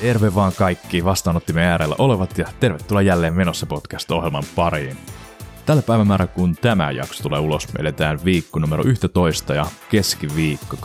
Terve vaan kaikki vastaanottimen äärellä olevat ja tervetuloa jälleen Menossa podcast-ohjelman pariin. Tällä päivämäärä, kun tämä jakso tulee ulos, me eletään viikko numero 11 ja keskiviikko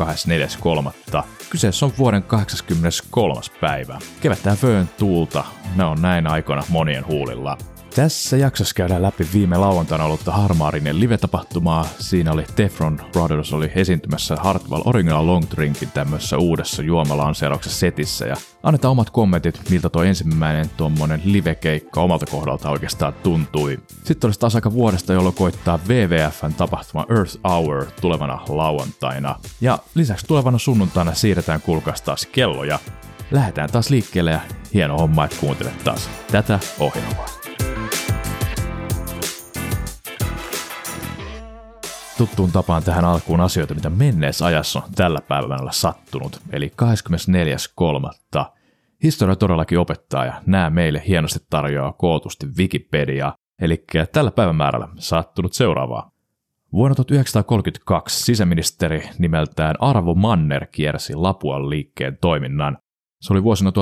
24.3. Kyseessä on vuoden 83. päivä. Kevättää föön tuulta, ne on näin aikoina monien huulilla. Tässä jaksossa käydään läpi viime lauantaina ollutta Harmaarinen live-tapahtumaa. Siinä oli Teflon Brothers oli esiintymässä Hartwell Original Long Drinkin tämmöisessä uudessa juomalanseerauksessa setissä ja annetaan omat kommentit, miltä tuo ensimmäinen tuommoinen live-keikka omalta kohdalta oikeastaan tuntui. Sitten olisi taas aika vuodesta, jolloin koittaa WWFn tapahtuma Earth Hour tulevana lauantaina. Ja lisäksi tulevana sunnuntaina siirretään kulkaas taas kelloja. Lähdetään taas liikkeelle ja hieno homma, että kuuntelet taas tätä ohjelmaa. Tuttuun tapaan tähän alkuun asioita, mitä menneessä ajassa on tällä päivällä sattunut, eli 24.3. Historia todellakin opettaa ja nämä meille hienosti tarjoaa kootusti Wikipedia, eli tällä päivämäärällä sattunut seuraavaa. Vuonna 1932 sisäministeri nimeltään Arvo Manner kiersi Lapuan liikkeen toiminnan. Se oli vuosina 1929-32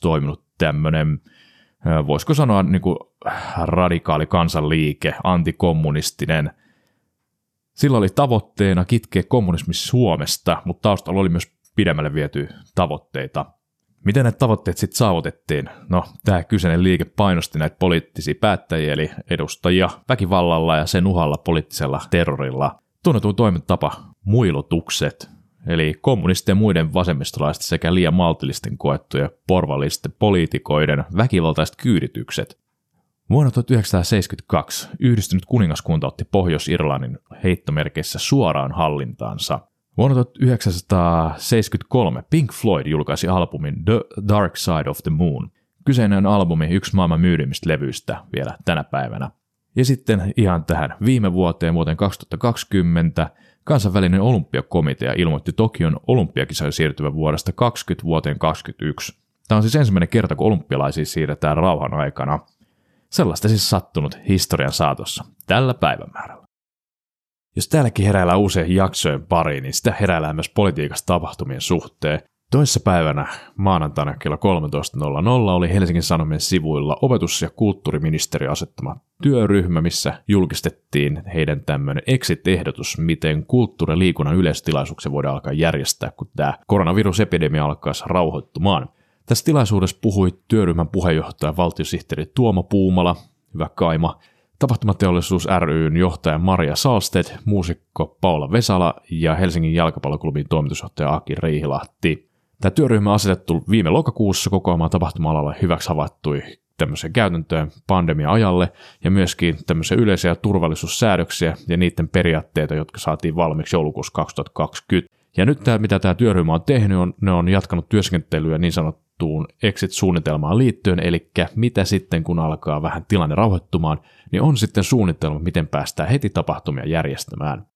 toiminut tämmöinen voisiko sanoa niin kuin radikaali kansanliike, antikommunistinen. Sillä oli tavoitteena kitkeä kommunismi Suomesta, mutta taustalla oli myös pidemmälle viety tavoitteita. Miten näitä tavoitteet sitten saavutettiin? No, tämä kyseinen liike painosti näitä poliittisia päättäjiä, eli edustajia väkivallalla ja sen uhalla poliittisella terrorilla. Tunnetuin toimintatapa, muilotukset, eli kommunistien muiden vasemmistolaisten sekä liian maltillisten koettujen porvallisten poliitikoiden väkivaltaiset kyyditykset. Vuonna 1972 yhdistynyt kuningaskunta otti Pohjois-Irlannin heittomerkeissä suoraan hallintaansa. Vuonna 1973 Pink Floyd julkaisi albumin The Dark Side of the Moon. Kyseinen albumi yksi maailman myydimmistä levyistä vielä tänä päivänä. Ja sitten ihan tähän viime vuoteen, vuoteen 2020, Kansainvälinen olympiakomitea ilmoitti Tokion olympiakisojen siirtyvän vuodesta 20 vuoteen 2021. Tämä on siis ensimmäinen kerta, kun olympialaisia siirretään rauhan aikana. Sellaista siis sattunut historian saatossa tällä päivämäärällä. Jos täälläkin heräillään usein jaksojen pariin, niin sitä heräillään myös politiikasta tapahtumien suhteen. Toissa päivänä maanantaina kello 13.00 oli Helsingin Sanomien sivuilla opetus- ja kulttuuriministeri asettama työryhmä, missä julkistettiin heidän tämmöinen exit-ehdotus, miten kulttuuri- ja liikunnan yleistilaisuuksia voidaan alkaa järjestää, kun tämä koronavirusepidemia alkaisi rauhoittumaan. Tässä tilaisuudessa puhui työryhmän puheenjohtaja valtiosihteeri Tuomo Puumala, hyvä kaima, Tapahtumateollisuus ryn johtaja Maria Salsted, muusikko Paula Vesala ja Helsingin jalkapalloklubin toimitusjohtaja Aki Riihilahti. Tämä työryhmä on asetettu viime lokakuussa kokoamaan tapahtuma-alalle hyväksi havattui tämmöiseen käytäntöön pandemia-ajalle ja myöskin tämmöisiä yleisiä turvallisuussäädöksiä ja niiden periaatteita, jotka saatiin valmiiksi joulukuussa 2020. Ja nyt tämä, mitä tämä työryhmä on tehnyt, on, ne on jatkanut työskentelyä niin sanottuun exit-suunnitelmaan liittyen, eli mitä sitten kun alkaa vähän tilanne rauhoittumaan, niin on sitten suunnitelma, miten päästään heti tapahtumia järjestämään.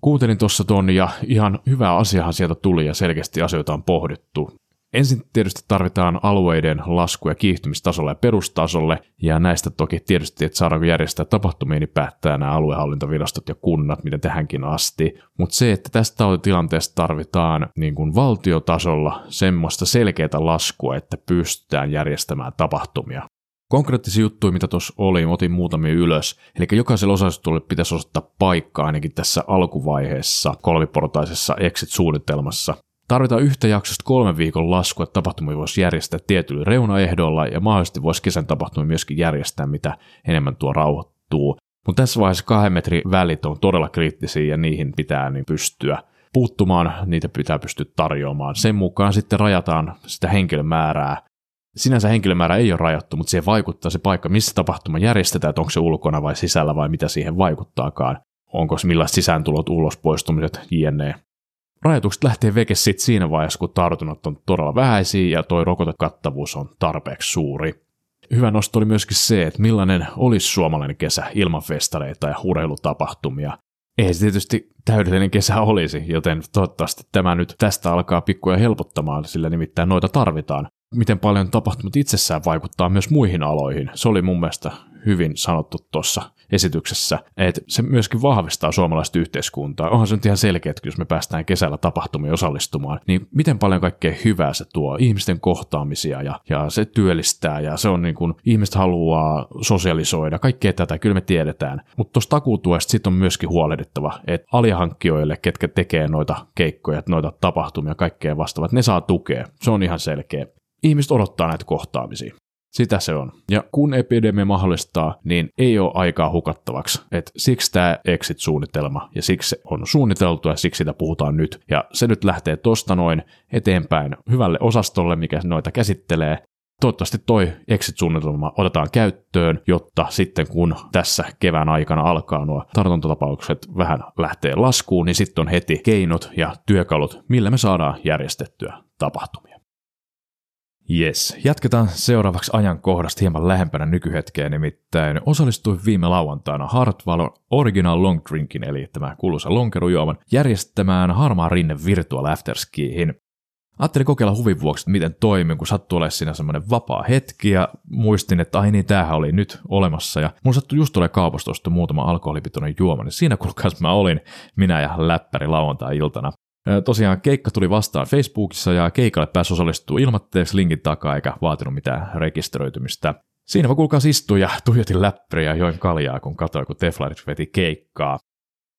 Kuuntelin tuossa tuon ja ihan hyvä asiahan sieltä tuli ja selkeästi asioita on pohdittu. Ensin tietysti tarvitaan alueiden lasku- ja kiihtymistasolle ja perustasolle, ja näistä toki tietysti, että saadaanko järjestää tapahtumia, niin päättää nämä aluehallintovirastot ja kunnat, miten tähänkin asti. Mutta se, että tästä tilanteesta tarvitaan niin kuin valtiotasolla semmoista selkeää laskua, että pystytään järjestämään tapahtumia. Konkreettisia juttuja, mitä tuossa oli, otin muutamia ylös. Eli jokaiselle osallistujalle pitäisi osoittaa paikka ainakin tässä alkuvaiheessa kolmiportaisessa exit-suunnitelmassa. Tarvitaan yhtä jaksosta kolmen viikon laskua, että tapahtumia voisi järjestää tietyillä reunaehdoilla ja mahdollisesti voisi kesän tapahtumia myöskin järjestää, mitä enemmän tuo rauhoittuu. Mutta tässä vaiheessa kahden metrin välit on todella kriittisiä ja niihin pitää niin pystyä puuttumaan, niitä pitää pystyä tarjoamaan. Sen mukaan sitten rajataan sitä henkilömäärää. Sinänsä henkilömäärä ei ole rajattu, mutta siihen vaikuttaa se paikka, missä tapahtuma järjestetään, että onko se ulkona vai sisällä vai mitä siihen vaikuttaakaan. Onko millaiset sisääntulot, ulospoistumiset, jne. Rajoitukset lähtee veke sitten siinä vaiheessa, kun tartunnat on todella vähäisiä ja toi rokotekattavuus on tarpeeksi suuri. Hyvä nosto oli myöskin se, että millainen olisi suomalainen kesä ilman festareita ja urheilutapahtumia. Ei se tietysti täydellinen kesä olisi, joten toivottavasti tämä nyt tästä alkaa pikkuja helpottamaan, sillä nimittäin noita tarvitaan. Miten paljon tapahtumat itsessään vaikuttaa myös muihin aloihin. Se oli mun mielestä hyvin sanottu tuossa esityksessä, että se myöskin vahvistaa suomalaista yhteiskuntaa. Onhan se nyt ihan selkeä, että jos me päästään kesällä tapahtumiin osallistumaan, niin miten paljon kaikkea hyvää se tuo, ihmisten kohtaamisia ja, ja se työllistää ja se on niin kuin, ihmiset haluaa sosialisoida, kaikkea tätä, kyllä me tiedetään. Mutta tuosta takuutuesta sitten on myöskin huolehdittava, että alihankkijoille, ketkä tekee noita keikkoja, noita tapahtumia, kaikkea vastaavat, ne saa tukea. Se on ihan selkeä ihmiset odottaa näitä kohtaamisia. Sitä se on. Ja kun epidemia mahdollistaa, niin ei ole aikaa hukattavaksi. Et siksi tämä exit-suunnitelma ja siksi se on suunniteltu ja siksi sitä puhutaan nyt. Ja se nyt lähtee tosta noin eteenpäin hyvälle osastolle, mikä noita käsittelee. Toivottavasti toi exit-suunnitelma otetaan käyttöön, jotta sitten kun tässä kevään aikana alkaa nuo tartuntatapaukset vähän lähtee laskuun, niin sitten on heti keinot ja työkalut, millä me saadaan järjestettyä tapahtumia. Yes, jatketaan seuraavaksi ajankohdasta hieman lähempänä nykyhetkeä, nimittäin osallistuin viime lauantaina Hartwall Original Long Drinkin, eli tämä kuuluisa lonkerujuoman, järjestämään harmaa rinne virtual afterskiihin. Ajattelin kokeilla huvin vuoksi, että miten toimii, kun sattuu olemaan siinä semmoinen vapaa hetki, ja muistin, että ai niin, tämähän oli nyt olemassa, ja mun sattui just tulee kaupastosta muutama alkoholipitoinen juoma, niin siinä kulkaas mä olin, minä ja läppäri lauantai-iltana. Tosiaan keikka tuli vastaan Facebookissa ja keikalle pääsi osallistua ilmatteeksi linkin takaa eikä vaatinut mitään rekisteröitymistä. Siinä mä kuulkaas istuin ja tuijotin läppäriä ja join kaljaa, kun katsoin, kun Teflarit veti keikkaa.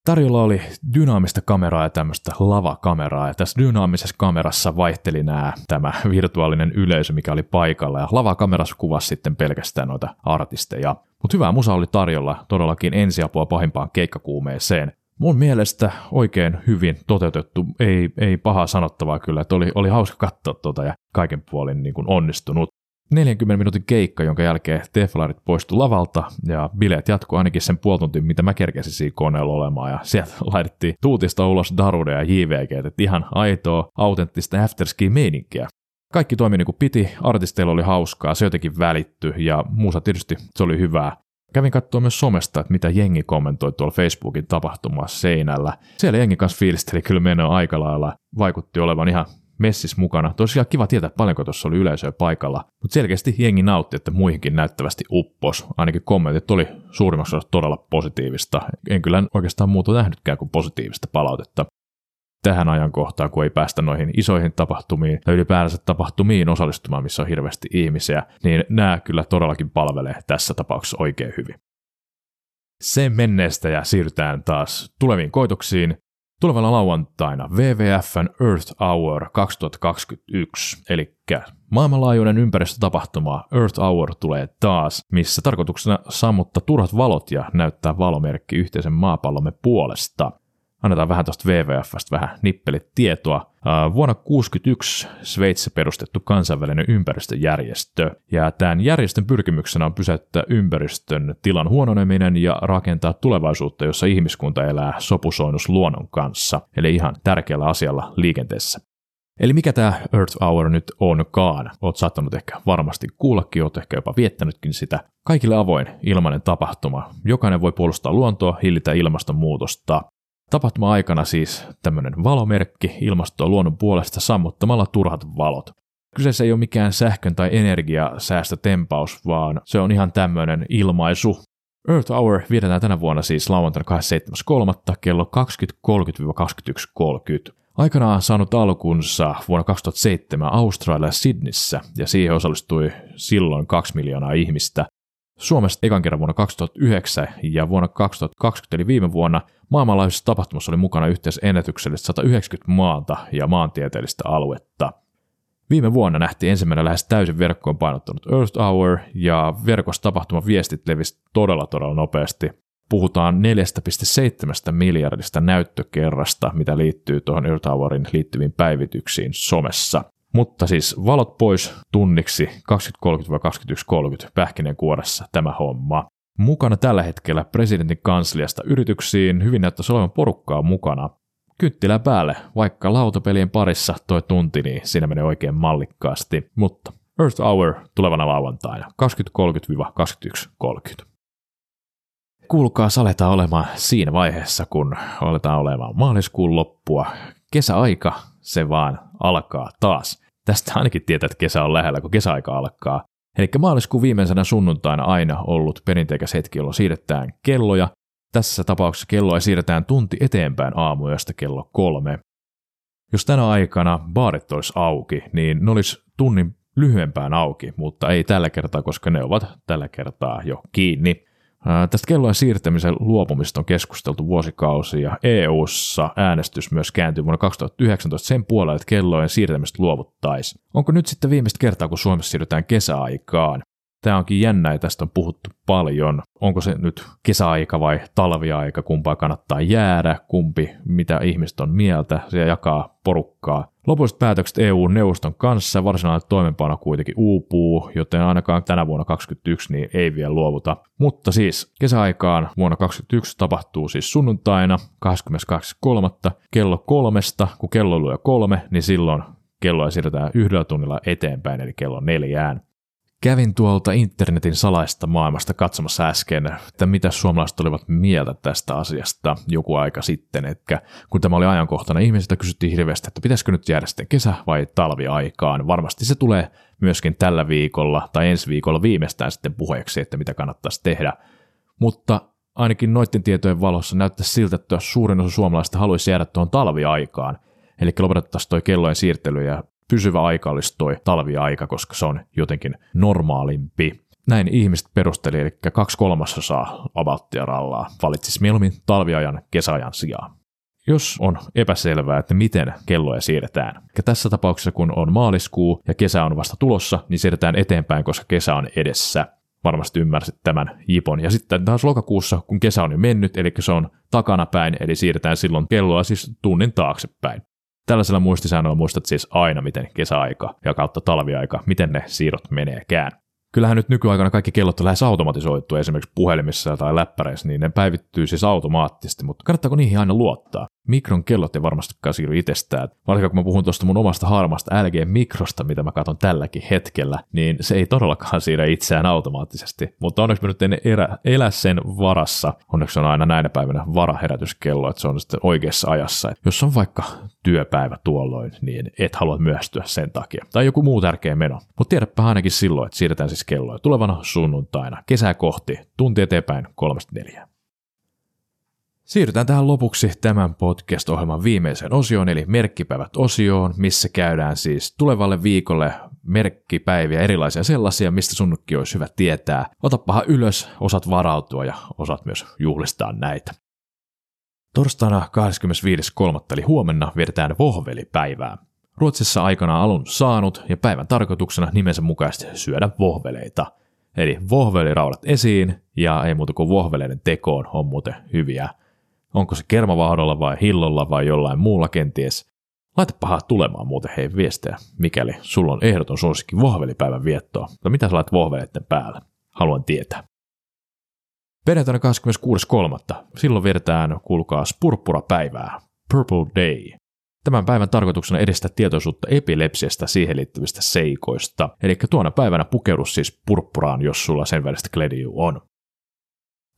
Tarjolla oli dynaamista kameraa ja tämmöistä lavakameraa, ja tässä dynaamisessa kamerassa vaihteli nämä, tämä virtuaalinen yleisö, mikä oli paikalla, ja lavakamerassa kuvasi sitten pelkästään noita artisteja. Mutta hyvää musa oli tarjolla, todellakin ensiapua pahimpaan keikkakuumeeseen. Mun mielestä oikein hyvin toteutettu, ei, ei paha sanottavaa kyllä, että oli, oli hauska katsoa tuota ja kaiken puolin niin kuin onnistunut. 40 minuutin keikka, jonka jälkeen Teflarit poistu lavalta ja bileet jatkuu ainakin sen puoli tuntia, mitä mä kerkesin siinä koneella olemaan ja sieltä laitettiin tuutista ulos Darude ja JVG, että ihan aitoa, autenttista afterski-meininkiä. Kaikki toimi niin kuin piti, artisteilla oli hauskaa, se jotenkin välitty ja muusa tietysti se oli hyvää. Kävin katsoa myös somesta, että mitä jengi kommentoi tuolla Facebookin tapahtumassa seinällä. Siellä jengi kanssa fiilisteli kyllä menoa aika lailla. Vaikutti olevan ihan messis mukana. Tosiaan kiva tietää, paljonko tuossa oli yleisöä paikalla, mutta selkeästi jengi nautti, että muihinkin näyttävästi uppos. Ainakin kommentit oli suurimmaksi todella positiivista. En kyllä oikeastaan muuta nähnytkään kuin positiivista palautetta tähän ajankohtaan, kun ei päästä noihin isoihin tapahtumiin tai ylipäänsä tapahtumiin osallistumaan, missä on hirveästi ihmisiä, niin nämä kyllä todellakin palvelee tässä tapauksessa oikein hyvin. Sen menneestä ja siirrytään taas tuleviin koitoksiin. Tulevana lauantaina WWFn Earth Hour 2021, eli maailmanlaajuinen ympäristötapahtuma Earth Hour tulee taas, missä tarkoituksena sammuttaa turhat valot ja näyttää valomerkki yhteisen maapallomme puolesta – annetaan vähän tuosta WWFstä vähän nippelit tietoa. Vuonna 1961 Sveitsissä perustettu kansainvälinen ympäristöjärjestö, ja tämän järjestön pyrkimyksenä on pysäyttää ympäristön tilan huononeminen ja rakentaa tulevaisuutta, jossa ihmiskunta elää sopusoinnus luonnon kanssa, eli ihan tärkeällä asialla liikenteessä. Eli mikä tämä Earth Hour nyt onkaan? Oot saattanut ehkä varmasti kuullakin, oot ehkä jopa viettänytkin sitä. Kaikille avoin ilmainen tapahtuma. Jokainen voi puolustaa luontoa, hillitä ilmastonmuutosta Tapahtuma aikana siis tämmöinen valomerkki ilmastoa luonnon puolesta sammuttamalla turhat valot. Kyseessä ei ole mikään sähkön tai energiasäästötempaus, vaan se on ihan tämmöinen ilmaisu. Earth Hour vietetään tänä vuonna siis lauantaina 27.3. kello 20.30-21.30. Aikanaan saanut alkunsa vuonna 2007 Australia Sydneyssä ja siihen osallistui silloin 2 miljoonaa ihmistä. Suomesta ekan kerran vuonna 2009 ja vuonna 2020 eli viime vuonna maailmanlaajuisessa tapahtumassa oli mukana yhteensä ennätyksellistä 190 maata ja maantieteellistä aluetta. Viime vuonna nähtiin ensimmäinen lähes täysin verkkoon painottunut Earth Hour ja verkossa tapahtuma viestit levisi todella todella nopeasti. Puhutaan 4,7 miljardista näyttökerrasta, mitä liittyy tuohon Earth Hourin liittyviin päivityksiin somessa. Mutta siis valot pois tunniksi 2030-2130 pähkinänkuoressa tämä homma. Mukana tällä hetkellä presidentin kansliasta yrityksiin hyvin näyttäisi olevan porukkaa mukana. Kyttilä päälle, vaikka lautapelien parissa toi tunti, niin siinä menee oikein mallikkaasti. Mutta Earth Hour tulevana lauantaina 20.30-21.30. Kuulkaa, aletaan olemaan siinä vaiheessa, kun aletaan olemaan maaliskuun loppua. Kesäaika, se vaan alkaa taas. Tästä ainakin tietää, että kesä on lähellä, kun kesäaika alkaa. Eli maaliskuun viimeisenä sunnuntaina aina ollut perinteikäs hetki, jolloin siirretään kelloja. Tässä tapauksessa kelloa siirretään tunti eteenpäin aamuyöstä kello kolme. Jos tänä aikana baarit olisi auki, niin ne olisi tunnin lyhyempään auki, mutta ei tällä kertaa, koska ne ovat tällä kertaa jo kiinni. Tästä kellojen siirtämisen luopumista on keskusteltu vuosikausia EU-ssa äänestys myös kääntyi vuonna 2019 sen puolella, että kellojen siirtämistä luovuttaisiin. Onko nyt sitten viimeistä kertaa, kun Suomessa siirrytään kesäaikaan? Tämä onkin jännä ja tästä on puhuttu paljon. Onko se nyt kesäaika vai talviaika, kumpaa kannattaa jäädä, kumpi, mitä ihmiset on mieltä, se jakaa porukkaa. Lopulliset päätökset EU-neuvoston kanssa varsinainen toimenpano kuitenkin uupuu, joten ainakaan tänä vuonna 2021 niin ei vielä luovuta. Mutta siis kesäaikaan vuonna 2021 tapahtuu siis sunnuntaina 22.3. kello kolmesta, kun kello lyö kolme, niin silloin kelloa siirretään yhdellä tunnilla eteenpäin, eli kello neljään. Kävin tuolta internetin salaista maailmasta katsomassa äsken, että mitä suomalaiset olivat mieltä tästä asiasta joku aika sitten, että kun tämä oli ajankohtana, ihmisiltä kysyttiin hirveästi, että pitäisikö nyt jäädä sitten kesä- vai talviaikaan. Varmasti se tulee myöskin tällä viikolla tai ensi viikolla viimeistään sitten puheeksi, että mitä kannattaisi tehdä. Mutta ainakin noiden tietojen valossa näyttäisi siltä, että suurin osa suomalaisista haluaisi jäädä tuohon talviaikaan. Eli lopetettaisiin toi kellojen siirtely ja pysyvä aika olisi toi talviaika, koska se on jotenkin normaalimpi. Näin ihmiset perusteli, eli kaksi kolmasosaa abalttia rallaa valitsisi mieluummin talviajan kesäajan sijaan. Jos on epäselvää, että miten kelloja siirretään. Ja tässä tapauksessa, kun on maaliskuu ja kesä on vasta tulossa, niin siirretään eteenpäin, koska kesä on edessä. Varmasti ymmärsit tämän jipon. Ja sitten taas lokakuussa, kun kesä on jo mennyt, eli se on takana päin, eli siirretään silloin kelloa siis tunnin taaksepäin. Tällaisella muistisäännöllä muistat siis aina, miten kesäaika ja kautta talviaika, miten ne siirrot meneekään. Kyllähän nyt nykyaikana kaikki kellot on lähes automatisoitu esimerkiksi puhelimissa tai läppäreissä, niin ne päivittyy siis automaattisesti, mutta kannattaako niihin aina luottaa? Mikron kellot ei varmastikaan siirry itsestään. Vaikka kun mä puhun tuosta mun omasta harmasta LG Mikrosta, mitä mä katson tälläkin hetkellä, niin se ei todellakaan siirrä itseään automaattisesti. Mutta onneksi mä nyt en erä, elä sen varassa. Onneksi on aina näinä päivinä varaherätyskello, että se on sitten oikeassa ajassa. Et jos on vaikka työpäivä tuolloin, niin et halua myöstyä sen takia. Tai joku muu tärkeä meno. Mutta tiedäpä ainakin silloin, että siirretään siis kelloja tulevana sunnuntaina, kesää kohti, tunti eteenpäin kolmesta neljään. Siirrytään tähän lopuksi tämän podcast-ohjelman viimeiseen osioon, eli merkkipäivät-osioon, missä käydään siis tulevalle viikolle merkkipäiviä, erilaisia sellaisia, mistä sunnukki olisi hyvä tietää. Otapahan ylös, osat varautua ja osat myös juhlistaa näitä. Torstaina 25.3. eli huomenna vietetään vohvelipäivää. Ruotsissa aikana alun saanut ja päivän tarkoituksena nimensä mukaisesti syödä vohveleita. Eli vohveliraudat esiin ja ei muuta kuin vohveleiden tekoon on muuten hyviä Onko se kermavahdolla vai hillolla vai jollain muulla kenties? Laitapahan tulemaan muuten hei viestejä, mikäli sulla on ehdoton suosikki vohvelipäivän viettoa. No mitä sä laitat vohveleiden päälle? Haluan tietää. Perjantaina 26.3. Silloin vietetään, kuulkaa, purppurapäivää, Purple Day. Tämän päivän tarkoituksena edistää tietoisuutta epilepsiasta siihen liittyvistä seikoista. Eli tuona päivänä pukeudu siis purppuraan, jos sulla sen välistä klediu on.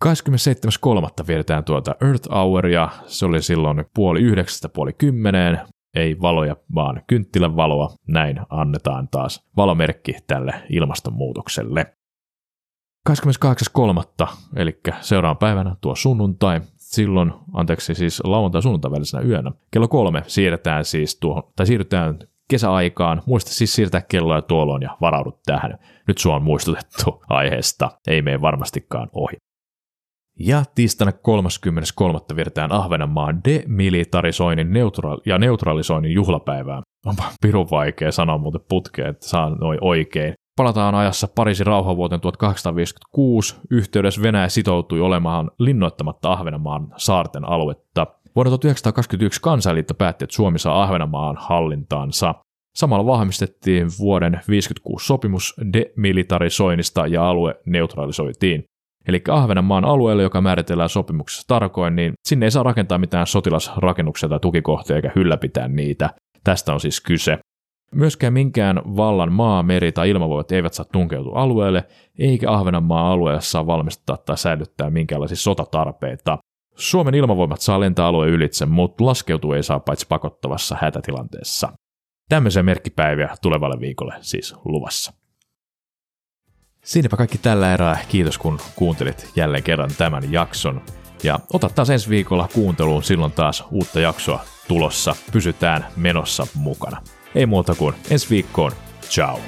27.3. vietetään tuota Earth Houria, se oli silloin puoli yhdeksästä puoli kymmeneen, ei valoja, vaan kynttilän valoa. Näin annetaan taas valomerkki tälle ilmastonmuutokselle. 28.3. eli seuraavan päivänä tuo sunnuntai, silloin, anteeksi siis lauantai sunnuntai välisenä yönä, kello kolme siirretään siis tuohon, tai siirrytään kesäaikaan. Muista siis siirtää kelloa tuolloin ja varaudut tähän. Nyt sua on muistutettu aiheesta, ei mene varmastikaan ohi. Ja tiistaina 33. vietetään Ahvenanmaan demilitarisoinnin neutra- ja neutralisoinnin juhlapäivää. Onpa pirun vaikea sanoa muuten putkeen, että saa noin oikein. Palataan ajassa Pariisin rauhavuoteen 1856. Yhteydessä Venäjä sitoutui olemaan linnoittamatta Ahvenanmaan saarten aluetta. Vuonna 1921 kansanliitto päätti, että Suomi saa Ahvenanmaan hallintaansa. Samalla vahvistettiin vuoden 1956 sopimus demilitarisoinnista ja alue neutralisoitiin. Eli Ahvenanmaan alueelle, joka määritellään sopimuksessa tarkoin, niin sinne ei saa rakentaa mitään sotilasrakennuksia tai tukikohtia eikä ylläpitää niitä. Tästä on siis kyse. Myöskään minkään vallan maa, meri tai ilmavoimat eivät saa tunkeutua alueelle, eikä Ahvenanmaan alueelle saa valmistaa tai säilyttää minkäänlaisia sotatarpeita. Suomen ilmavoimat saa lentää alueen ylitse, mutta laskeutua ei saa paitsi pakottavassa hätätilanteessa. Tämmöisiä merkkipäiviä tulevalle viikolle siis luvassa. Siinäpä kaikki tällä erää. Kiitos kun kuuntelit jälleen kerran tämän jakson. Ja ota taas ensi viikolla kuunteluun, silloin taas uutta jaksoa tulossa. Pysytään menossa mukana. Ei muuta kuin ensi viikkoon. Ciao.